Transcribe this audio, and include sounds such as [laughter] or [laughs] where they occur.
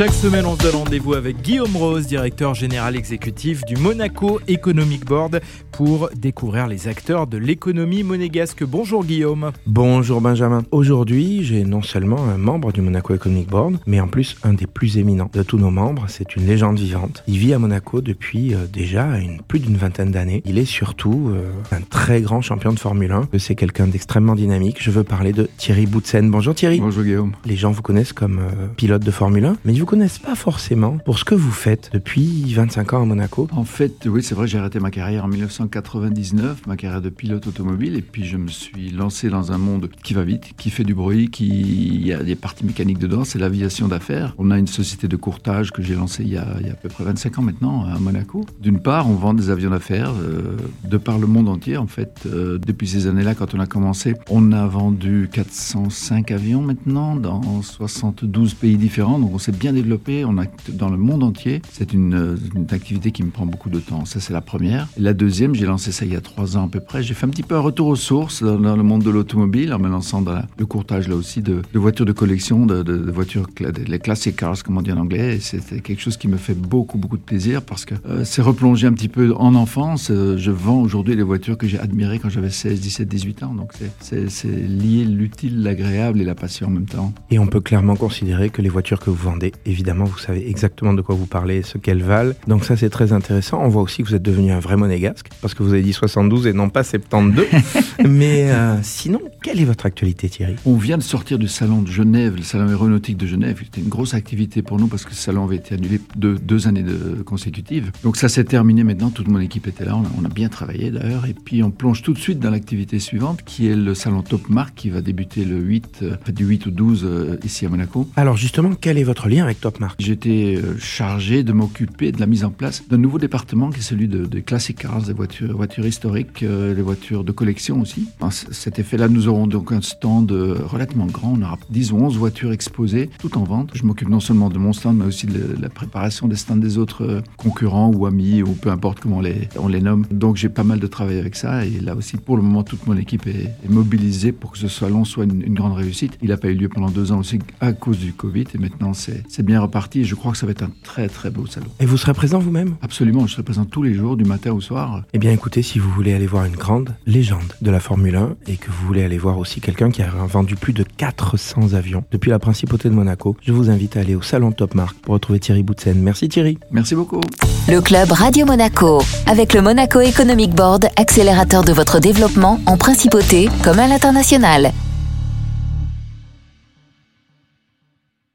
Chaque semaine, on se donne rendez-vous avec Guillaume Rose, directeur général exécutif du Monaco Economic Board, pour découvrir les acteurs de l'économie monégasque. Bonjour Guillaume. Bonjour Benjamin. Aujourd'hui, j'ai non seulement un membre du Monaco Economic Board, mais en plus un des plus éminents de tous nos membres. C'est une légende vivante. Il vit à Monaco depuis euh, déjà une, plus d'une vingtaine d'années. Il est surtout euh, un très grand champion de Formule 1. C'est quelqu'un d'extrêmement dynamique. Je veux parler de Thierry Boutsen. Bonjour Thierry. Bonjour Guillaume. Les gens vous connaissent comme euh, pilote de Formule 1, mais vous connaissent pas forcément pour ce que vous faites depuis 25 ans à Monaco. En fait, oui, c'est vrai, j'ai arrêté ma carrière en 1999, ma carrière de pilote automobile, et puis je me suis lancé dans un monde qui va vite, qui fait du bruit, qui a des parties mécaniques dedans, c'est l'aviation d'affaires. On a une société de courtage que j'ai lancée il y, a, il y, a, à peu près 25 ans maintenant à Monaco. D'une part, on vend des avions d'affaires euh, de par le monde entier. En fait, euh, depuis ces années-là, quand on a commencé, on a vendu 405 avions maintenant dans 72 pays différents, donc on s'est bien développé. On a dans le monde entier. C'est une, activité qui me prend beaucoup de temps. Ça, c'est la première. La deuxième, j'ai lancé ça il y a trois ans à peu près. J'ai fait un petit peu un retour aux sources dans, le monde de l'automobile en me lançant dans le courtage là aussi de, voitures de collection, de, voitures, les classic cars comme on dit en anglais. C'est quelque chose qui me fait beaucoup beaucoup de plaisir parce que euh, c'est replonger un petit peu en enfance. Euh, je vends aujourd'hui les voitures que j'ai admirées quand j'avais 16, 17, 18 ans. Donc c'est lié l'utile, l'agréable et la passion en même temps. Et on peut clairement considérer que les voitures que vous vendez, évidemment, vous savez exactement de quoi vous parlez, ce qu'elles valent. Donc ça, c'est très intéressant. On voit aussi que vous êtes devenu un vrai monégasque, parce que vous avez dit 72 et non pas 72. [laughs] Mais euh, sinon, quelle est votre actualité, Thierry? On vient de sortir du salon de Genève, le salon aéronautique de Genève. C'était une grosse activité pour nous parce que ce salon avait été annulé deux, deux années de consécutives. Donc ça s'est terminé maintenant. Toute mon équipe était là. On a, on a bien travaillé d'ailleurs. Et puis on plonge tout de suite dans l'activité suivante, qui est le salon Top Mark, qui va débuter le 8, euh, du 8 au 12 euh, ici à Monaco. Alors justement, quel est votre lien avec Top J'étais chargé de m'occuper de la mise en place d'un nouveau département qui est celui de, de classic cars, des voitures, historiques, euh, les voitures de collection aussi. À cet effet-là, nous aurons donc un stand euh, relativement grand. On aura 10 ou 11 voitures exposées, toutes en vente. Je m'occupe non seulement de mon stand, mais aussi de la préparation des stands des autres euh, concurrents ou amis, ou peu importe comment on les, nomme. Donc j'ai pas mal de travail avec ça. Et là aussi, pour le moment, toute mon équipe est, mobilisée pour que ce salon soit une grande réussite. Il n'a pas eu lieu pendant deux ans aussi à cause du Covid. Et maintenant, c'est bien reparti. Et je crois que ça va être un très très beau salon. Et vous serez présent vous-même? Absolument, je serai présent tous les jours, du matin au soir. Eh bien écoutez, si vous voulez aller voir une grande légende de la Formule 1 et que vous voulez aller voir aussi quelqu'un qui a vendu plus de 400 avions depuis la principauté de Monaco, je vous invite à aller au salon Top Mark pour retrouver Thierry Boutsen. Merci Thierry. Merci beaucoup. Le club Radio Monaco, avec le Monaco Economic Board, accélérateur de votre développement en principauté comme à l'international.